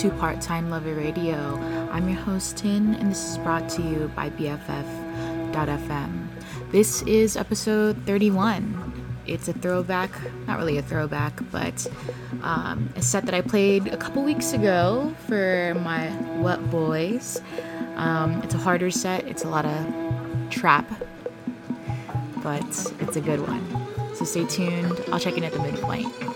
to Part Time Lover Radio. I'm your host, Tin, and this is brought to you by BFF.fm. This is episode 31. It's a throwback, not really a throwback, but um, a set that I played a couple weeks ago for my What Boys. Um, it's a harder set, it's a lot of trap, but it's a good one. So stay tuned. I'll check in at the midpoint.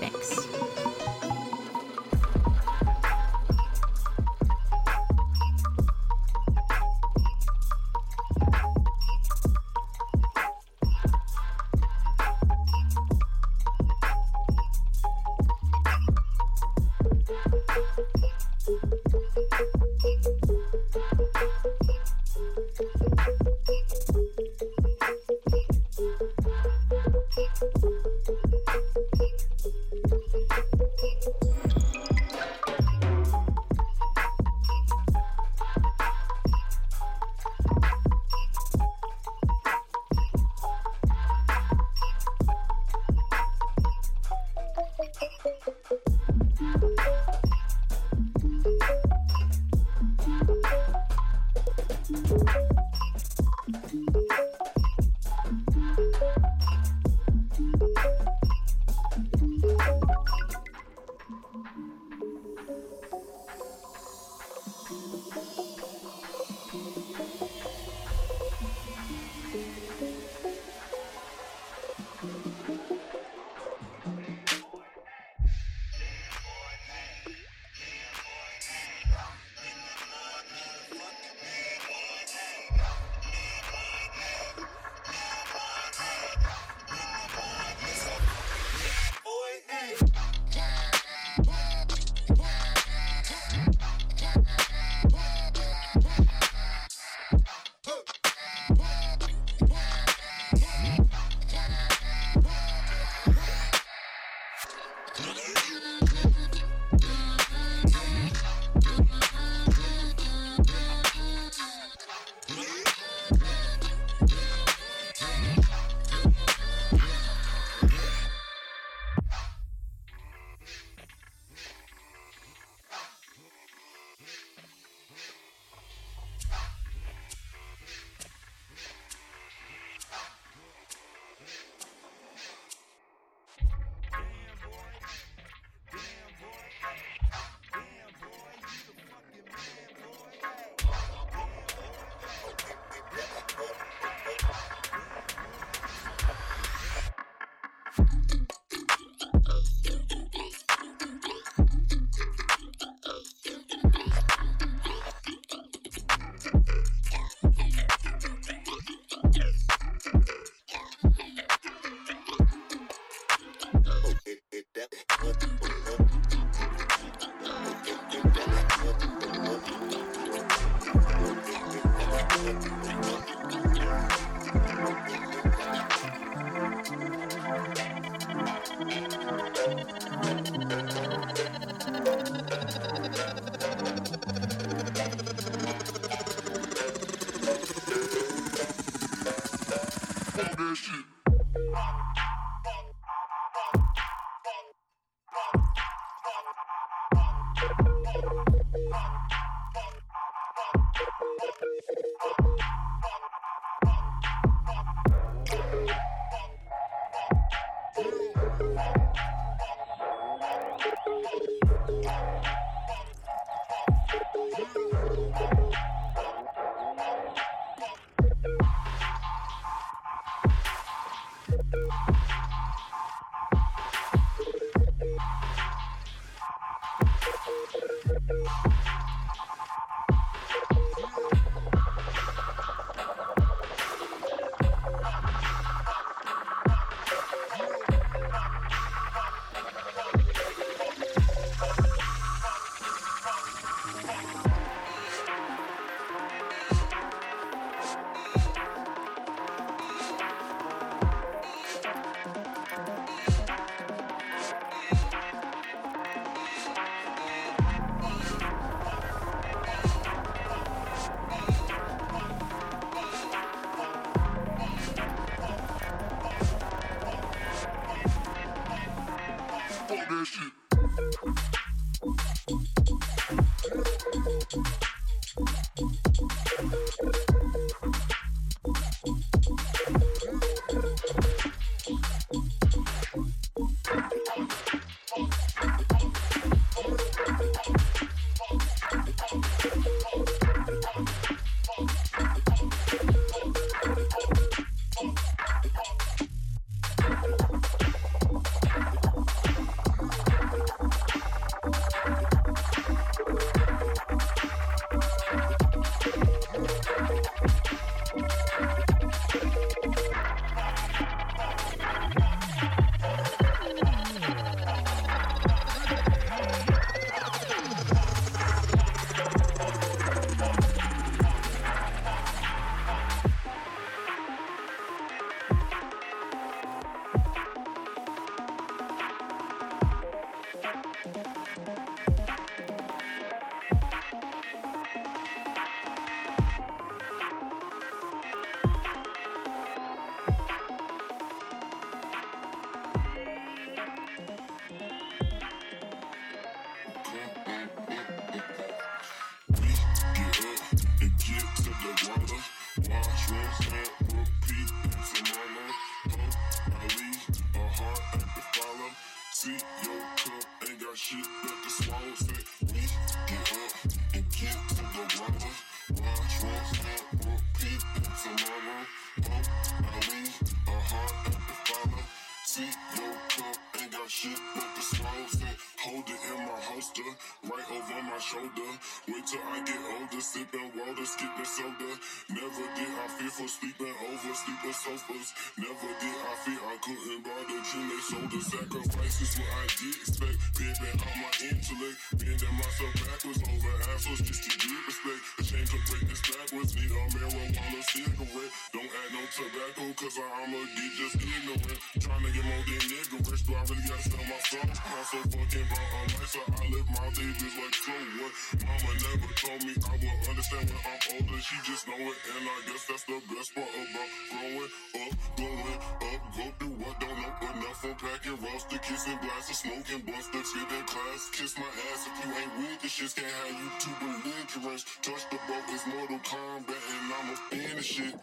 so fucking by I'm so I live my days like so what? Mama never told me I would understand when I'm older. She just know it, and I guess that's the best part about growing up, growing up, go through what don't know enough. I'm packing to the kissing glass, and smoking bust, skipping class. Kiss my ass if you ain't with the shit. Can't have you too belligerents. Touch the boat, it's Mortal Kombat, and I'ma finish it.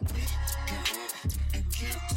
Get up and get.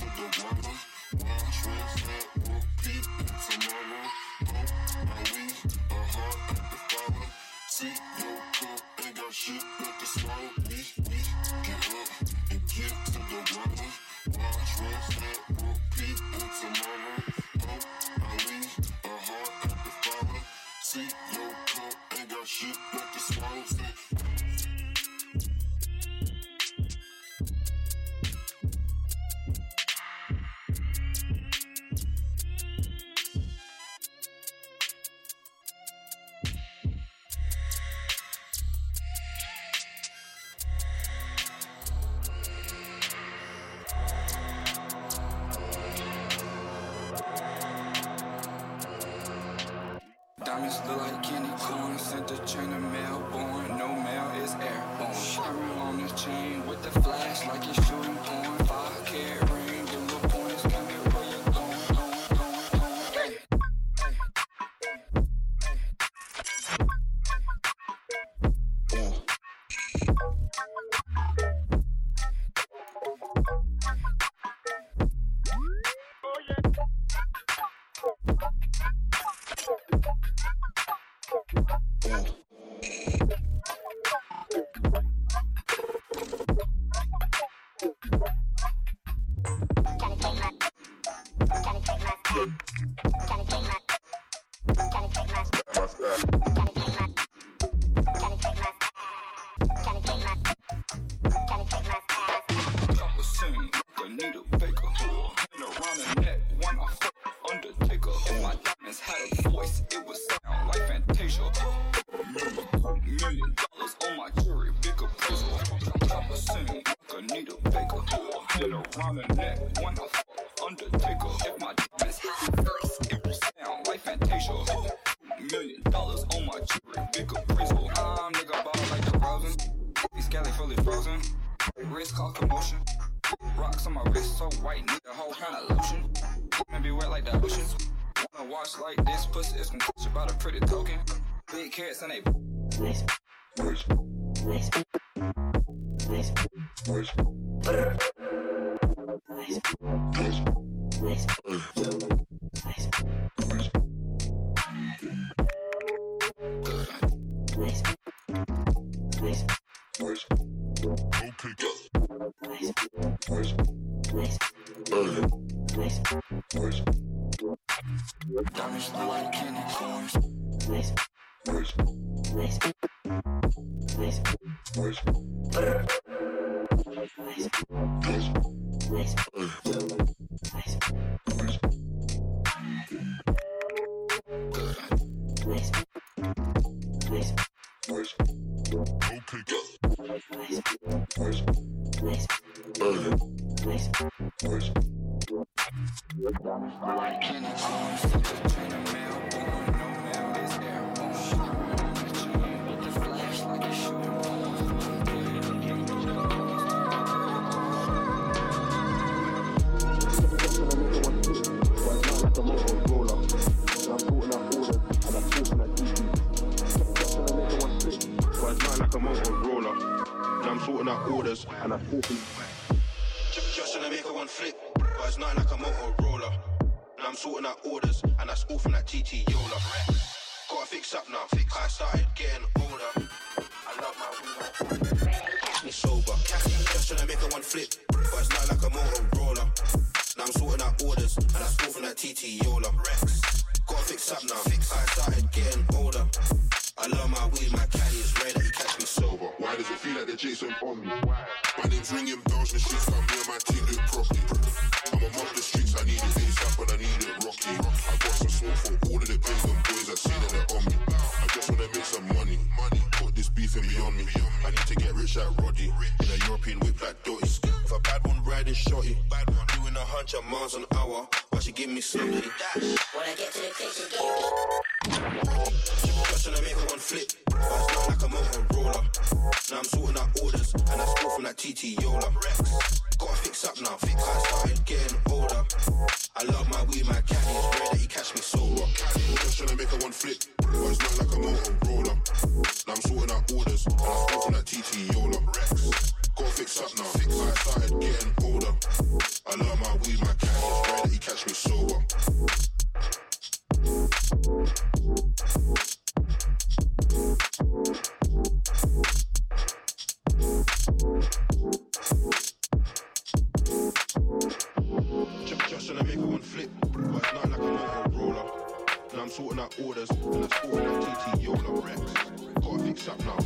Fantasia. Million dollars on my jury, big appraisal. Papa Sing, Anita Baker, hit a rhyming neck. But it's not like a Motorola. Now I'm sorting out orders and that's all from that TT Yola. Gotta fix up now, fix. I started getting older. I love my me sober. Just trying to make her one flip, but it's not like a Motorola. Now I'm sorting out orders and that's all from that TT Yola. Gotta fix up now, fix. I started getting older. I love my weed, my caddy is that he catch me sober. Why does it feel like the Jason on me? My name's ringing bells streets, got me and my team do properly. I'm among the streets, I need it ASAP and I need it rocky. I got some smoke for all of the Bengham boys that see that they're on me. I just wanna make some money, money. Put this beef in beyond me. I need to get rich like Roddy in a European whip like Dotty. If a bad one riding shorty, bad one doing a hundred miles an hour, why she give me something? When I get to the you get Just tryna make her one flip, it's not like a Motorola. Now I'm sorting out orders, and that's all from that TT Yola. Gotta fix up now, fix. I started getting older. I love my weed, my caddy is rare that he catch me sober. Just tryna make her one flip, it's not like a Motorola. Now I'm sorting out orders, and I fall from that TT Yola. Gotta fix up now, fix. I started getting older. I love my weed, my caddy is rare that he catch me sober. Just, just tryna make her one flip, but it's not like a Motorola. Now I'm sorting out orders, and TT Yola. Rex. Gotta fix up now,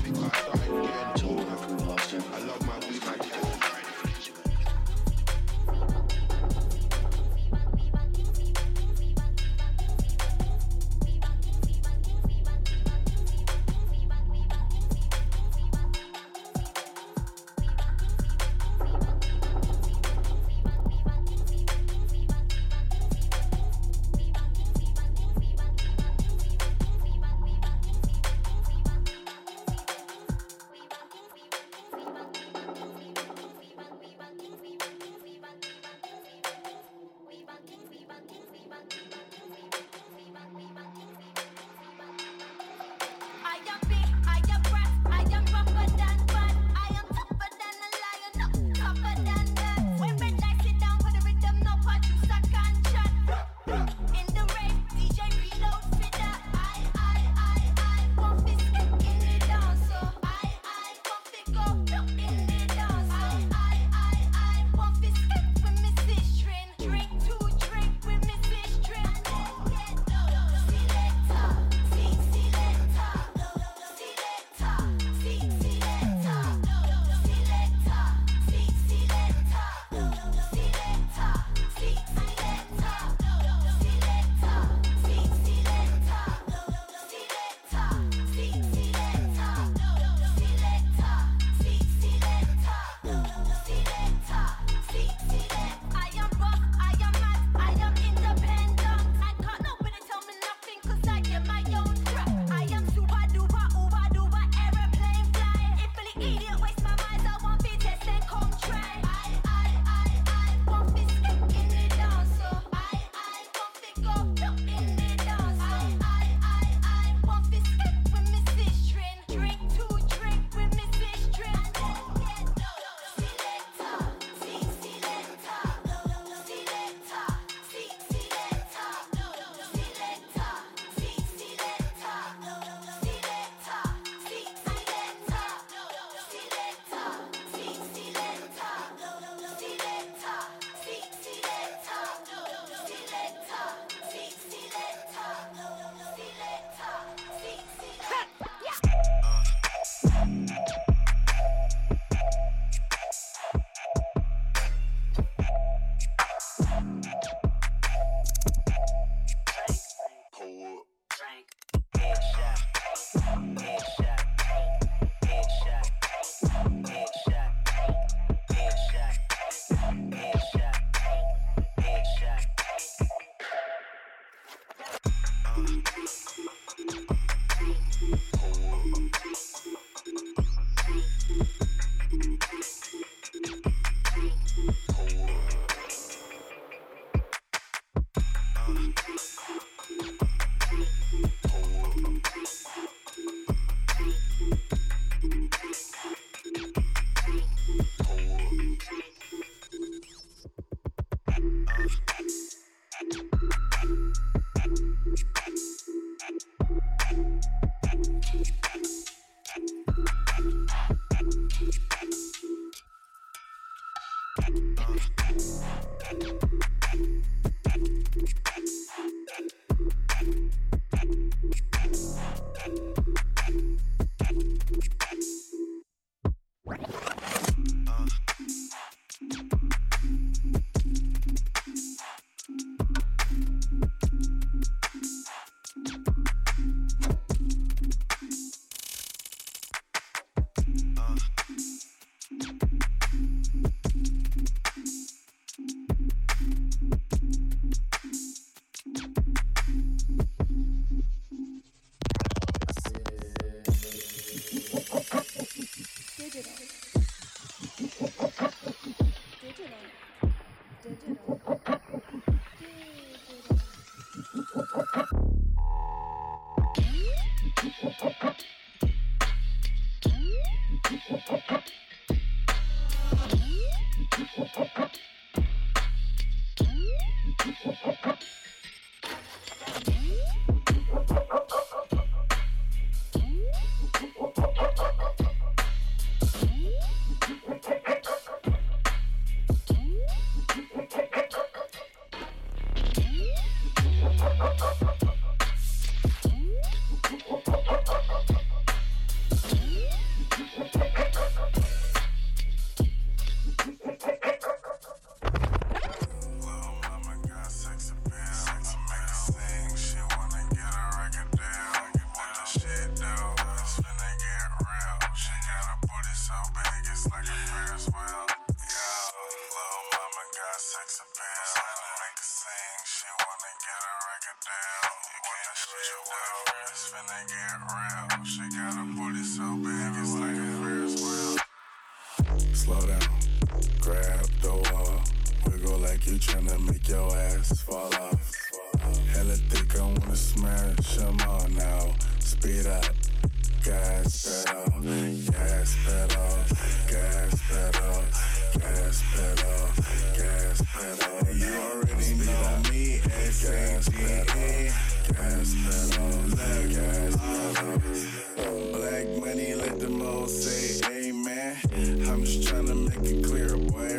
say amen. I'm just trying to make it clear, boy.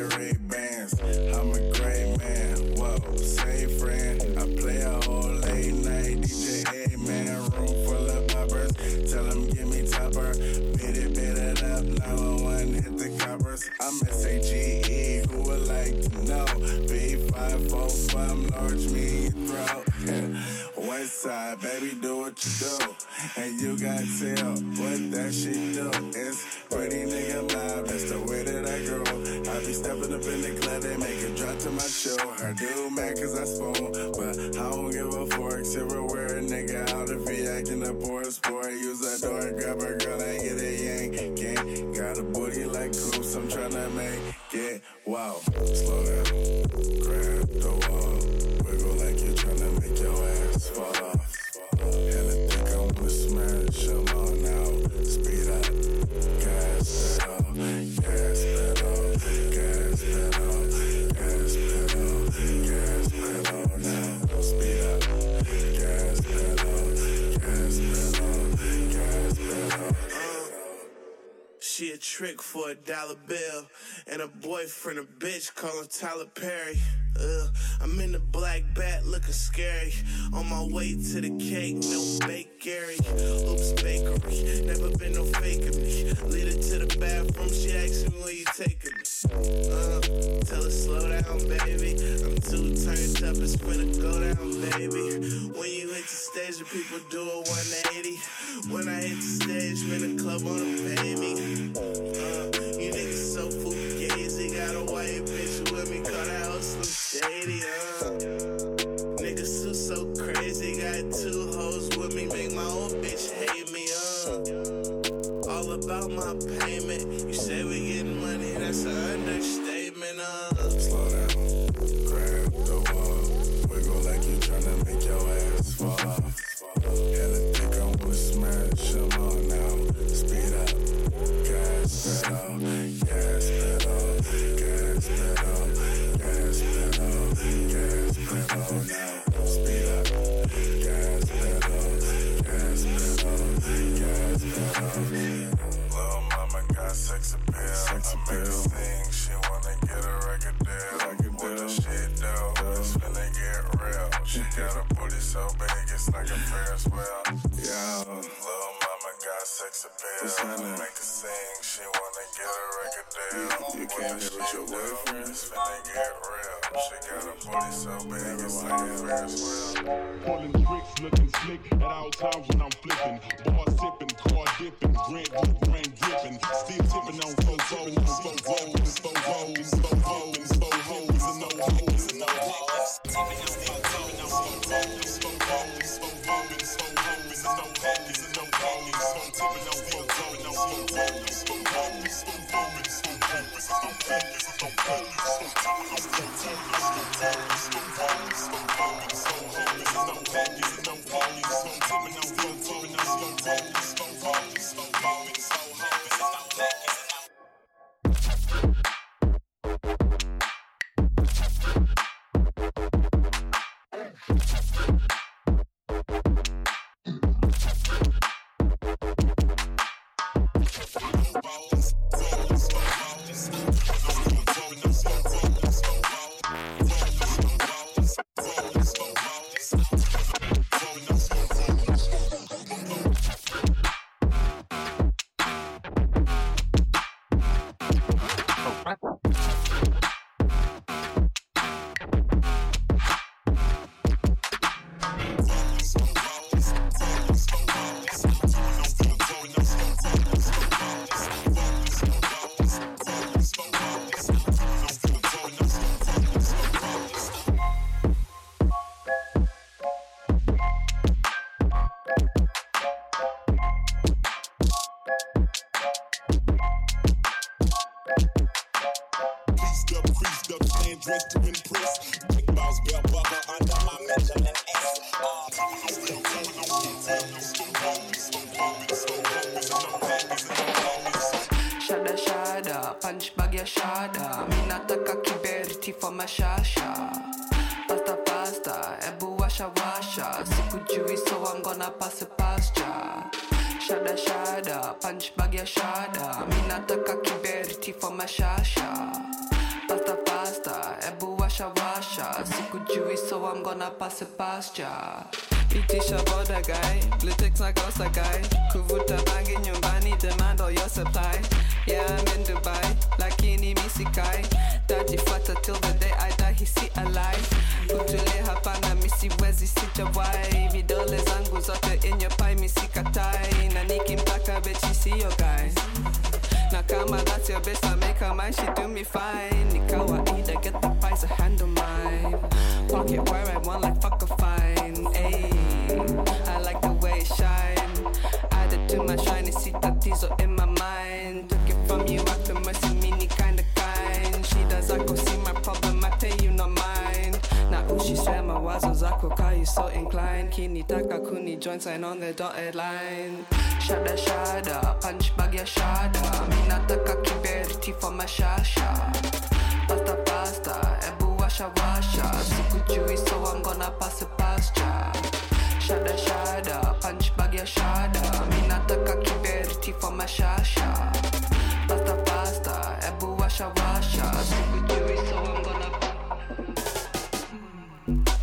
and you got tell what that shit do. It's pretty nigga vibe, that's the way that I grow. I be stepping up in the club, they make it drop to my show. Her do mad cause I spoon, but I don't give a fork. Silverware, nigga, out if he acting a poor sport. Use that door, grab her trick for a dollar bill. And a boyfriend, a bitch, calling Tyler Perry. Ugh, I'm in the black bat looking scary. On my way to the cake, no bakery. Oops, bakery. Never been no faking me. Lead her to the bathroom, she asking me where you taking me. Uh, tell her slow down, baby. I'm too turned up, it's finna go down, baby. When you hit the stage, the people do a 180. When I hit the stage, man, the club on a baby. You niggas so full of got a white bitch. Punch bag ya shada. Mi nataka kiberiti for mashasha. Pasta pasta, ebu washa washa. Sikujui so I'm gonna pass it past ya. Itisha boda guy, Blueticks na kosa guy Kuvuta bangi nyumbani, demand all your supply. Yeah, I'm in Dubai, lakini misikai Tajifata till the day I die, he hisi alive Kutule hapana, misiwezi sijawai Vidole zangu zote in your pie, misikatai Na nikimpaka bechi siyo guy. Na kama that's your bitch, I make her mine, she do me fine. Ni kawaida, get the pies, I handle mine. Pocket where I want, like fuck a tatizo in my mind. Took it from you, the mercy, mini kinda kind. She does, I go see my problem, I pay you no mind. Na ushi swear mawazo zako ka you so inclined. Kinitaka kuni join sign on the dotted line. Shada shada, punch bag ya shada. Mi nataka kiberiti for mashasha. Pasta pasta, ebu washa washa. Sikujui so I'm gonna pass it past. Shada shada, punch bag ya shada. Mi nataka for. Pasta pasta, ebu washa washa. Sikujui so I'm gonna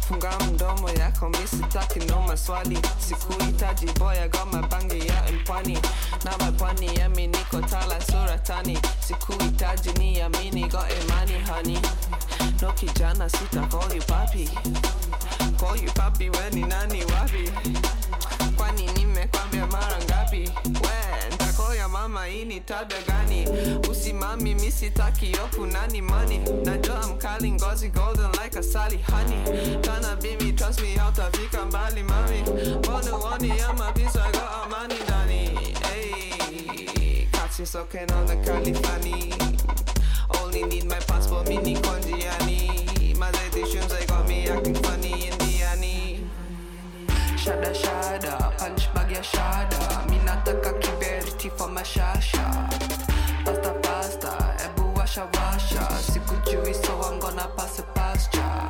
funga mdomo yako misitaki no maswali sikuhitaji boya goma bangi ya mpwani. Na mapwani yami niko tala suratani sikuhitaji ni amini go imani hani no kijana sita call you papi. Call you papi weni nani wapi kwani nimekwambia mara ngapi? We ntakoya mama hii ni tabia gani? Usimami misitaki yoku nani mani najua mkali ngozi golden like asali honey. Tana bimi trust me hautafika mbali mami. Mbona uoni ama pisa go amani ndani? Hey, on the curly fanny only need my passport mini konjiani mazeti shoes they got me acting funny indiani Shada shada, punch bag ya shada Mi nataka kiberiti for mashasha Pasta pasta, ebu washa washa. Sikujui so I'm gonna pass it past ya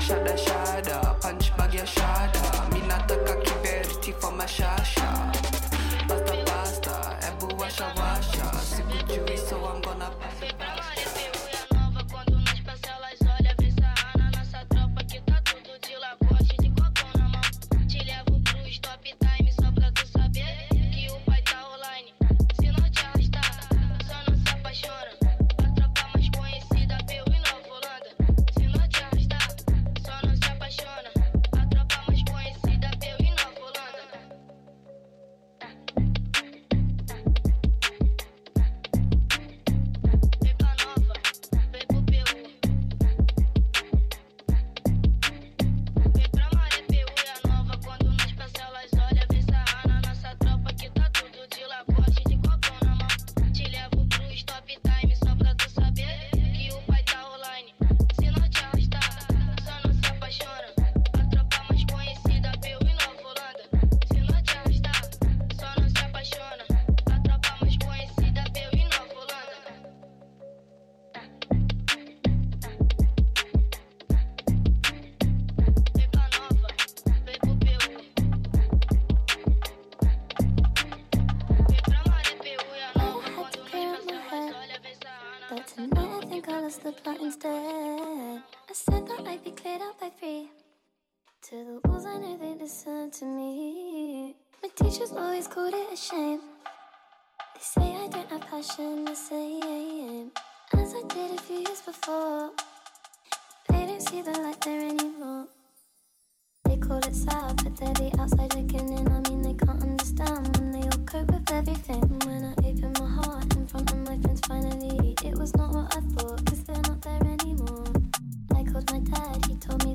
Shada. Shada, punch bag ya shada Mi nataka kiberiti for mashasha To the walls, I know they listen to me. My teachers always called it a shame. They say I don't have passion the same as I did a few years before. They don't see the light there anymore. They call it sad, but they're the outside looking in. I mean, they can't understand when they all cope with everything. When I open my heart in front of my friends, finally, it was not what I thought, cause they're not there anymore. I called my dad, he told me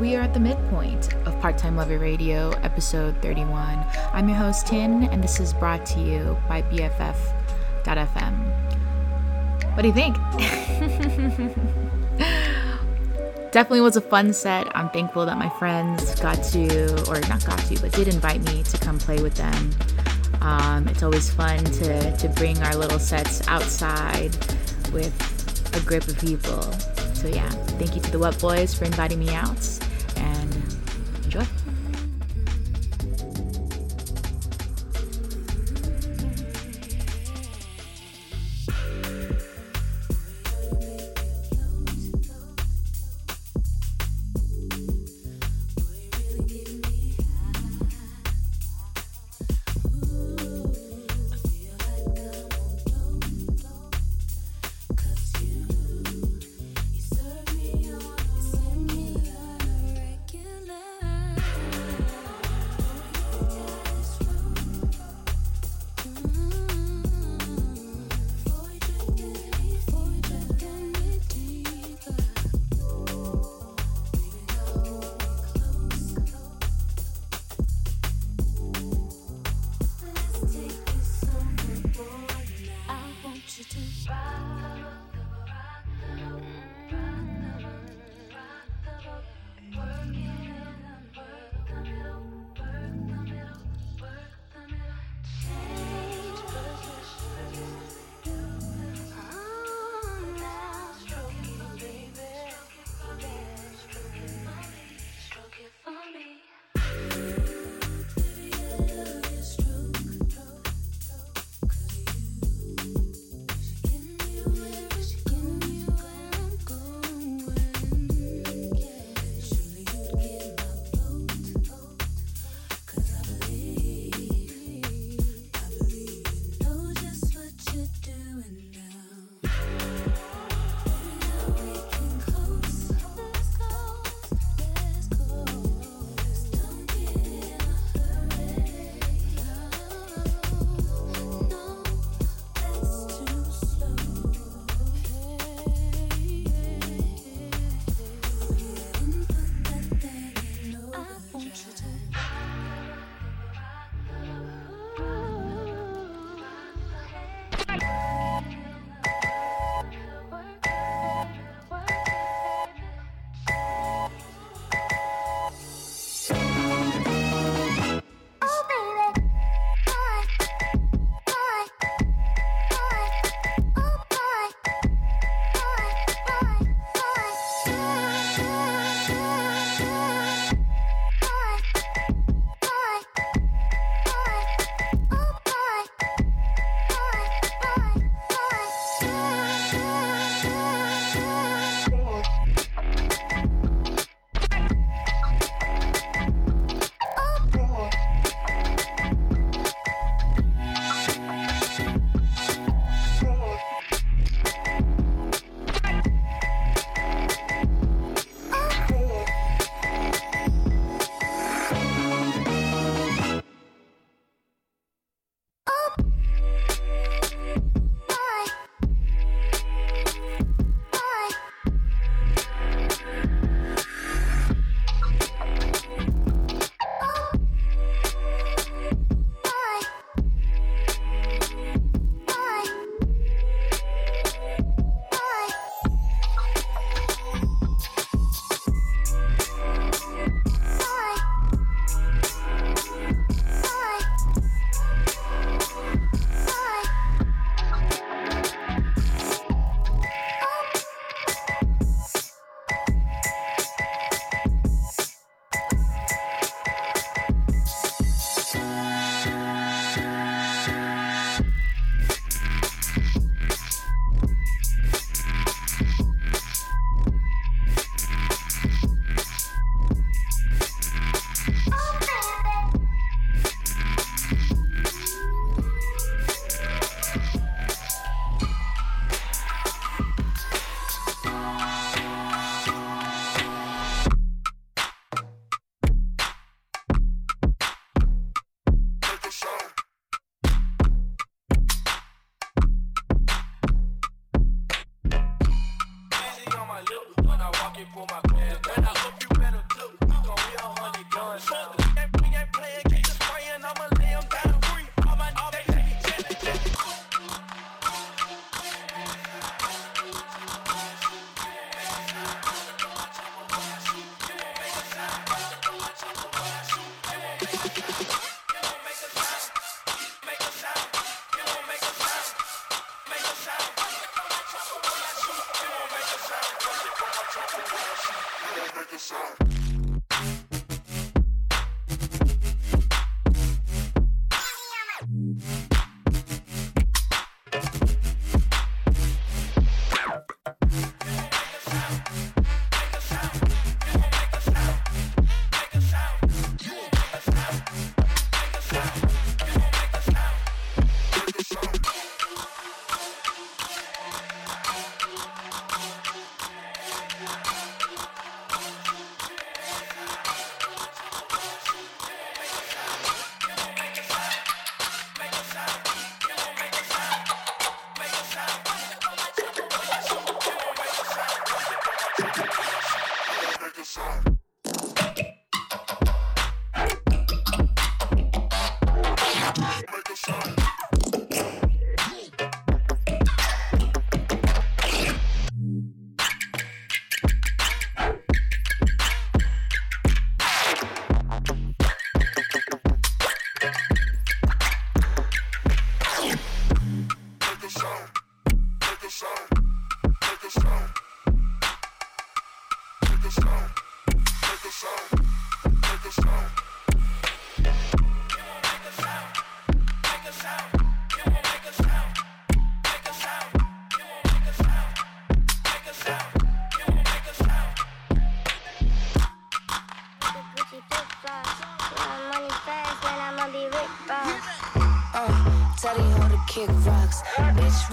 We are at the midpoint of Part Time Lover Radio, episode 31. I'm your host, Tin, and this is brought to you by BFF.fm. What do you think? Definitely was a fun set. I'm thankful that my friends got to, or not got to, but did invite me to come play with them. Um, it's always fun to, to bring our little sets outside with a group of people. So, yeah, thank you to the Wet Boys for inviting me out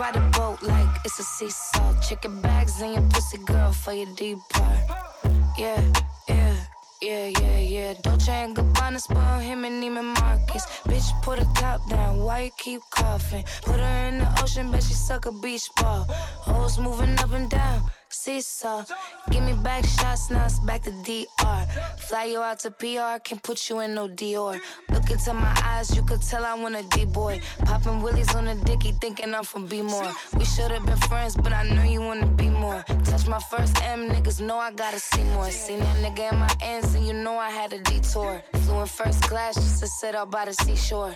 ride a boat like it's a seesaw. Chicken bags in your pussy, girl, for your deep part. Yeah, yeah. Yeah, yeah, yeah. Dolce and Gabbana spoil him and Neiman Marcus. Bitch, put a top down. Why you keep coughing? Put her in the ocean, bet she suck a beach ball. Hoes moving up and down seesaw. Give me back shots, now it's back to DR. Fly you out to PR, can't put you in no Dior. Look into my eyes, you could tell I want a D boy. Popping willies on a dicky, thinking I'm from B more. We should've been friends, but I know you wanna be more. Touch my first M, niggas know I gotta see more. Seen that nigga in my ends, and you know I had a detour. Flew in first class just to sit out by the seashore.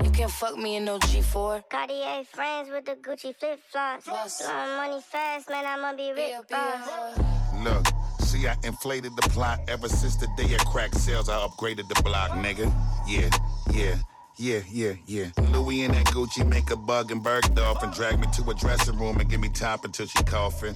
Shit. You can't fuck me in no G4. Cartier frames with the Gucci flip flops. Blowing money fast, man, I'ma be rich. Look, see, I inflated the plot ever since the day of crack sales. I upgraded the block, nigga. Yeah, yeah. Yeah, yeah, yeah. Louis and that Gucci make a bug and Bergdorf and drag me to a dressing room and give me top until she coughing.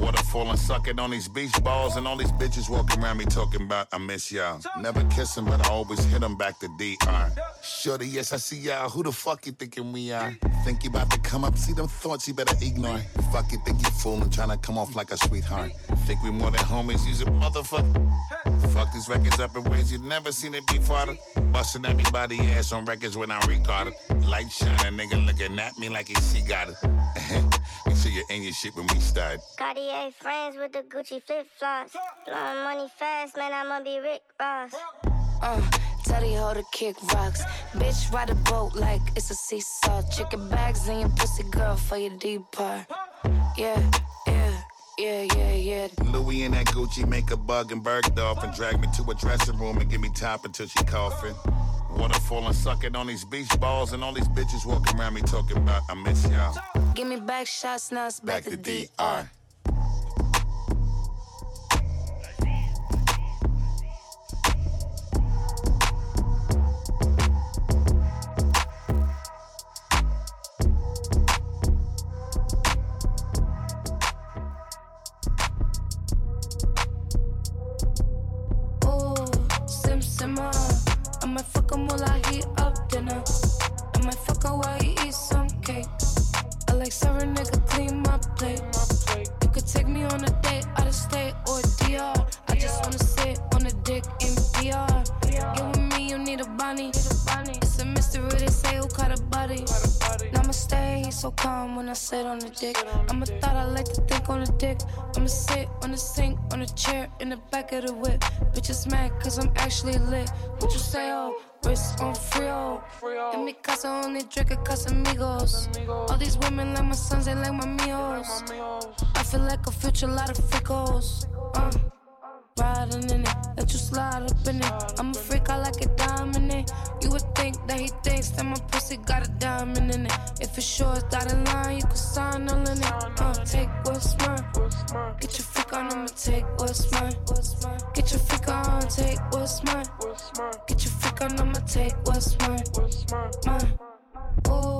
Water falling, sucking on these beach balls, and all these bitches walking around me talking about I miss y'all. Never kiss them, but I always hit them back to DR. Shorty, yes, I see y'all. Who the fuck you thinking we are? Think you about to come up, see them thoughts you better ignore. Fuck you, think you fooling, trying to come off like a sweetheart. Think we more than homies, use a motherfucker. Fuck these records up in ways you never seen it before. Busting everybody ass on records when I recorded. Light shining, nigga looking at me like he see got it. Make sure you're your shit when we start. Cartier friends with the Gucci flip flops. Blowing money fast, man, I'ma be Rick Ross. Uh, teddy hoe to kick rocks. Bitch, ride a boat like it's a seesaw. Chicken bags and your pussy, girl, for your deep part. Yeah, yeah. Yeah, yeah, yeah. Louis and that Gucci make a bug and Bergdorf and drag me to a dressing room and give me top until she coughing. Water falling, sucking on these beach balls, and all these bitches walking around me talking about I miss y'all. Give me back shots, now it's back, Back to to DR. DR. him while I heat up dinner. I might fuck her while he eat some cake. I like serving nigga clean my plate. You could take me on a date out of state or DR. when I sit on the dick. I'm a thought I like to think on the dick. I'ma sit on the sink, on a chair, in the back of the whip. Bitches mad cause I'm actually lit. What you say, oh? Wrist on frio. En mi casa only drink a Casamigos. All these women like my sons, they like my meals. I feel like a future, lot of freakos. Uh, riding in it, let you slide up in it. I'm a freak, I like it dominant. You would think that he thinks that my pussy got a diamond in it. If it's sure it's dotted line, you can sign all in it. Uh, take what's mine. Get your freak on, I'ma take what's mine. Get your freak on, take what's mine. Get your freak on, I'ma take what's mine. Mine. Ooh,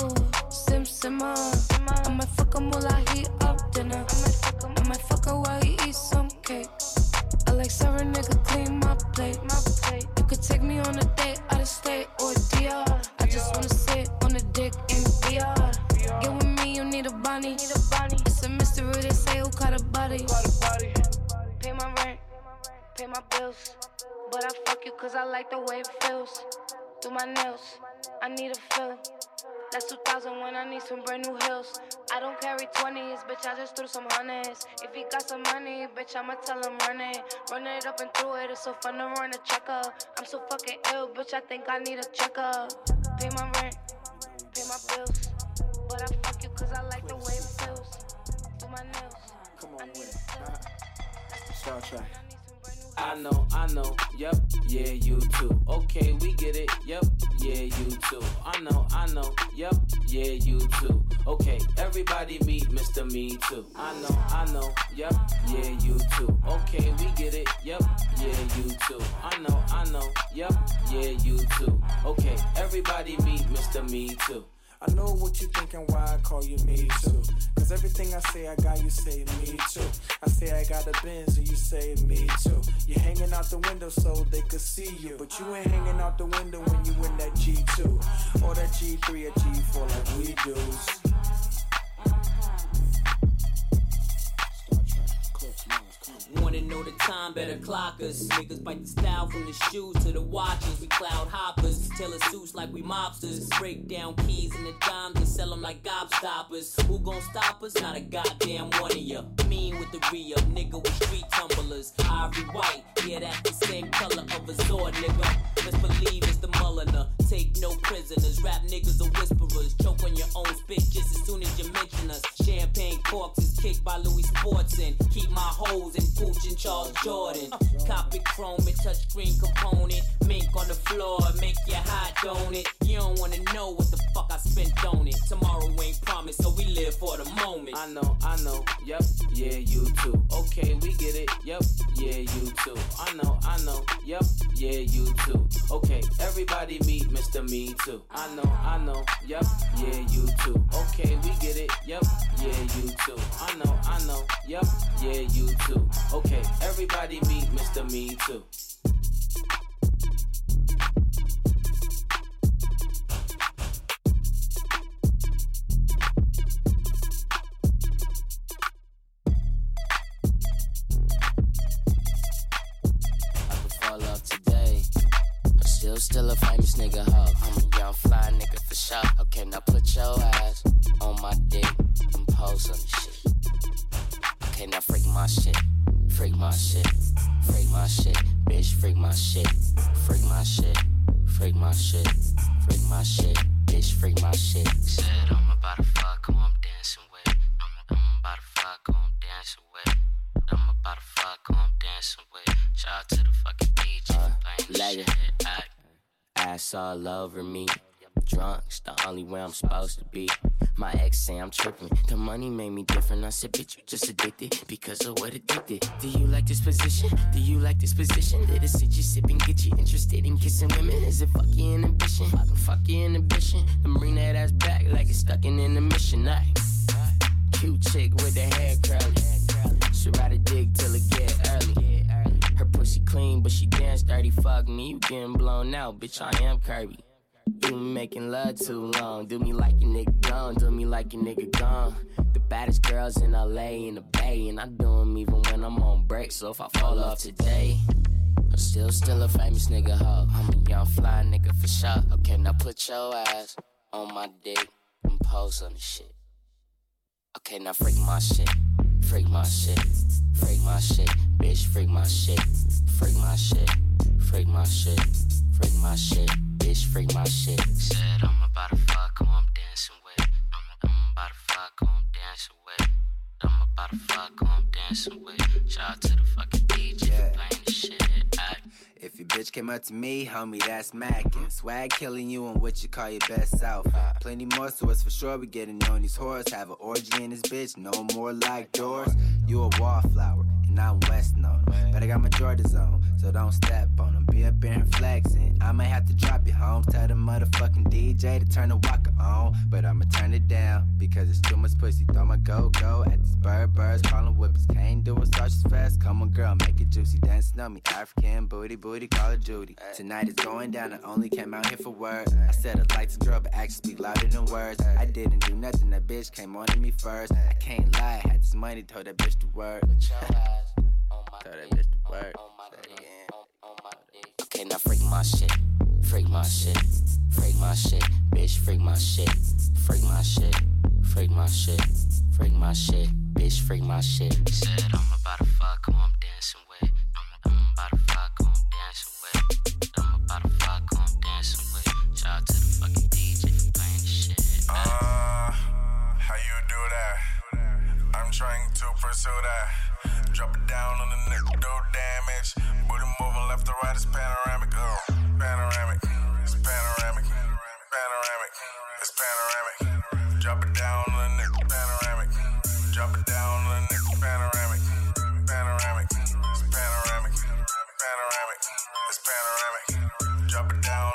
sim simmer. I might fuck him while I heat up dinner. I might fuck her while he eat some cake. Like Sarah nigga clean my plate. My plate. You could take me on a date out of state or DR. I just wanna sit on a dick in VR. Get with me, you need a bunny. It's a mystery, they say who caught a body. Pay my rent, pay my bills. But I fuck you cause I like the way it feels. Do my nails, I need a fill. That's 2000 when I need some brand new heels. I don't carry 20s, bitch, I just threw some hundreds. If he got some money, bitch, I'ma tell him run it. Run it up and through it, it's so fun to run a checker. I'm so fucking ill, bitch, I think I need a checkup. Pay my rent, pay my bills. But I fuck you cause I like the way it feels. Do my nails. Come on with it. Star Trek. I know, I know, yep, yeah, you too. Okay, we get it, yep, yeah, you too. I know, I know, yep, yeah, you too. Okay, everybody meet Mr. Me Too. I know, I know, yep, yeah, you too. Okay, we get it, yep, yeah, you too. I know, I know, yep, yeah, you too. Okay, everybody meet Mr. Me Too. I know what you're thinking, why I call you me too. Cause everything I say I got, you say me too. I say I got a Benz and you say me too. You're hanging out the window so they could see you. But you ain't hanging out the window when you in that G2. Or that G3 or G4 like we do. Know the time, better clock us. Niggas bite the style from the shoes to the watches. We cloud hoppers, tailor suits like we mobsters. Break down keys and the dimes and sell them like gobstoppers. Who gon' stop us? Not a goddamn one of ya. Mean with the re-up, nigga with street tumblers. Ivory white, yeah, that's the same color of a sword, nigga. Let's believe it's the Mulliner. Take no prisoners, rap niggas are whisperers. Choke on your own spit just as soon as you mention us. Champagne corks is kicked by Louis Sportson. Keep my hoes in Pooch and Charles Jourdan. Copy chrome and touchscreen component. Mink on the floor, make you hot, don't it? You don't wanna know what the fuck I spent on it. Tomorrow ain't promised, so we live for the moment. I know, I know, yep, yeah, you too. Okay, we get it, yep, yeah, you too. I know, I know, yep, yeah, you too. Okay, everybody meet Mr. Me Too. I know, I know, yep, yeah, you too. Okay, we get it, yep, yeah, you too. I know, I know, yep, yeah, you too. Okay, everybody meet Mr. Me Too. Supposed to be. My ex say I'm tripping. The money made me different. I said, bitch, you just addicted because of what addicted. Do you like this position? Do you like this position? Did it sit you sipping, get you interested in kissing women? Is it fuck inhibition? Fuck your inhibition. Then bring that ass back like it's stuck in intermission. Night. Cute chick with the hair curly. She ride a dick till it get early. Her pussy clean, but she dance dirty. Fuck me, you getting blown out, bitch. I am Kirby. You making love too long. Do me like a nigga gone. Do me like a nigga gone. The baddest girls in LA in the Bay, and I do 'em even when I'm on break. So if I fall off today, I'm still still a famous nigga hoe. I'm a young fly nigga for sure. Okay, now put your ass on my dick and pose on the shit. Okay, now freak my shit. Freak my shit. Freak my shit. Bitch, freak my shit. Freak my shit. Freak my shit. Freak my shit. Bitch, freak my shit. Said I'm about to fuck who I'm dancing with. I'm, I'm about to fuck who I'm dancing with. I'm about to fuck who I'm dancing with. Shout out to the fucking DJ for playing this shit. Ay. If you bitch came up to me, homie, that's mackin'. Swag killing you and what you call your best self. Plenty more, so it's for sure we getting on these whores. Have an orgy in this bitch, no more like doors. You a wallflower, and I'm West known. But I got my Jordans on, so don't step on. Up here flexing. I might have to drop you home. Tell the motherfucking DJ to turn the walker on. But I'ma turn it down because it's too much pussy. Throw my go go at these bird birds, calling whippers. Can't do it, such as fast. Come on, girl, make it juicy. Dancing on me, African booty, booty, call it Judy. Tonight is going down. I only came out here for words. I said I like to girl, but actions speak louder than words. I didn't do nothing. That bitch came on to me first. I can't lie. I had this money, told that bitch the word. told that bitch the word. Okay, now freak my shit. Freak my shit. Freak my shit. Bitch, freak my shit. Freak my shit. Freak my shit. Freak my shit. Bitch, freak my shit. Said I'm about to fuck who I'm dancing with. I'm, I'm about to fuck who I'm dancing with. I'm about to fuck who I'm dancing with. Shout out to the fucking DJ for playing the shit. Uh, how you do that? I'm trying to pursue that. Drop it down on the neck, do damage. Booty moving left to right, it's panoramic. Oh, panoramic. It's panoramic. Panoramic. It's panoramic. Drop it down on the neck, panoramic. Drop it down on the neck, panoramic. Panoramic. It's panoramic. Panoramic. It's panoramic. Drop it down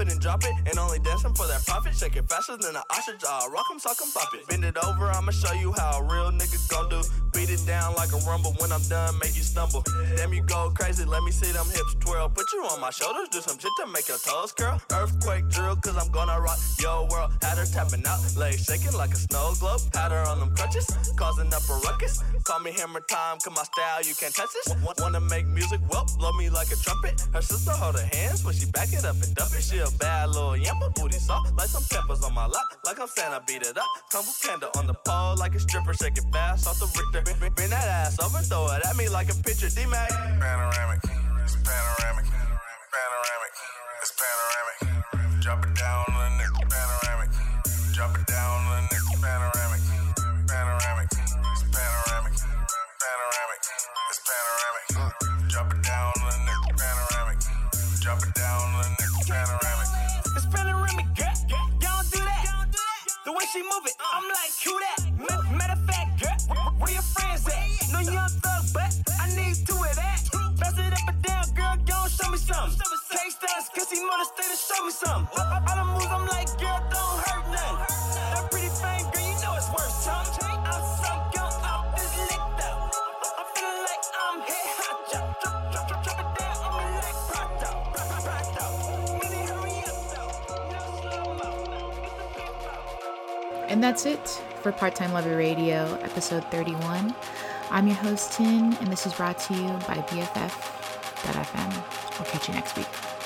it and drop it, and only dancing for that profit. Shake it faster than an ostrich. Uh, rock 'em, sock 'em, pop it. Bend it over, I'ma show you how a real nigga gon' do. Beat it down like a rumble. When I'm done, make you stumble. Damn, you go crazy. Let me see them hips twirl. Put you on my shoulders, do some shit to make your toes curl. Earthquake drill, cause I'm gonna rock your world. Had her tapping out, legs shaking like a snow globe. Had her on them crutches, causing up a ruckus. Call me hammer time, cause my style you can't touch this. Wanna make music? Well, blow me like a trumpet. Her sister hold her hands when she back it up and dump it. She a bad little yammer, booty soft like some peppers on my lap. Like I'm Santa, beat it up. Tumble panda on the pole like a stripper, shake it fast off the Richter. Bring- bring that ass over, throw it at me like a picture. D-Mac. Panoramic. It's panoramic. Panoramic. It's panoramic. Drop it down on the she move it, I'm like, who that? Ma- Matter of fact, girl, wh- where your friends at? No young thug, but I need two of that. Pass it up and down, girl, don't show me something. Can't start, cause he wanna stay to show me. All all the moves, I'm like, girl, And that's it for Part Time Lover Radio, episode 31. I'm your host, Tin, and this is brought to you by BFF.FM. We'll catch you next week.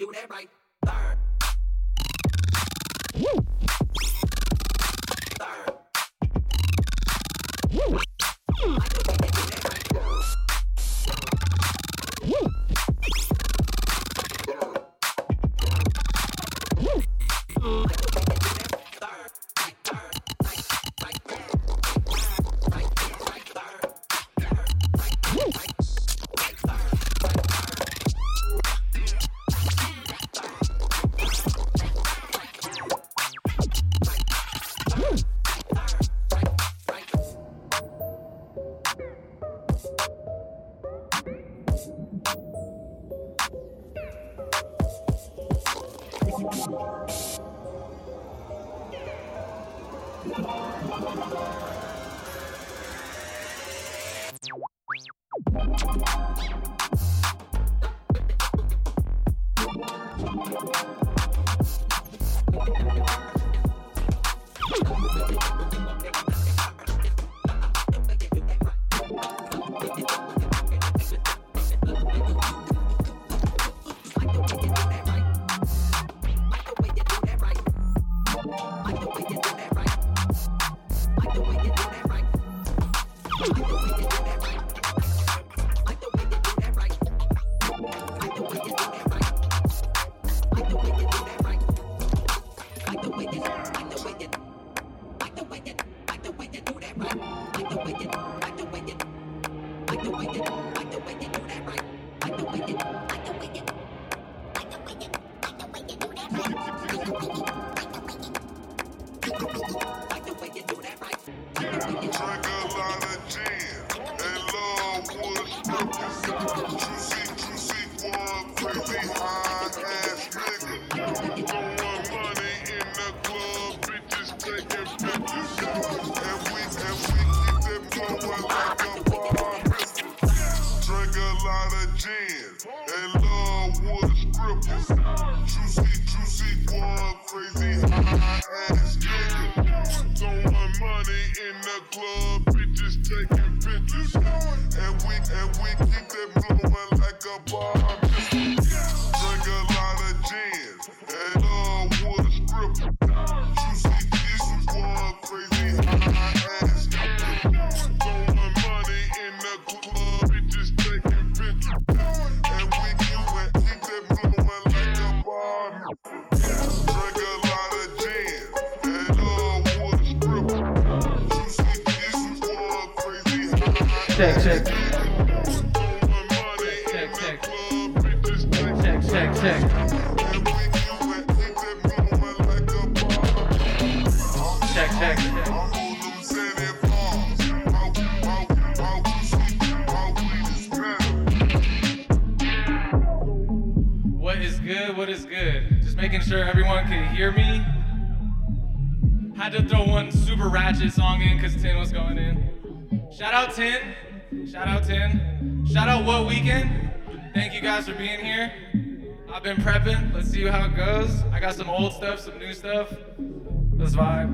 Do that right. I've been prepping. Let's see how it goes. I got some old stuff, some new stuff. Let's vibe.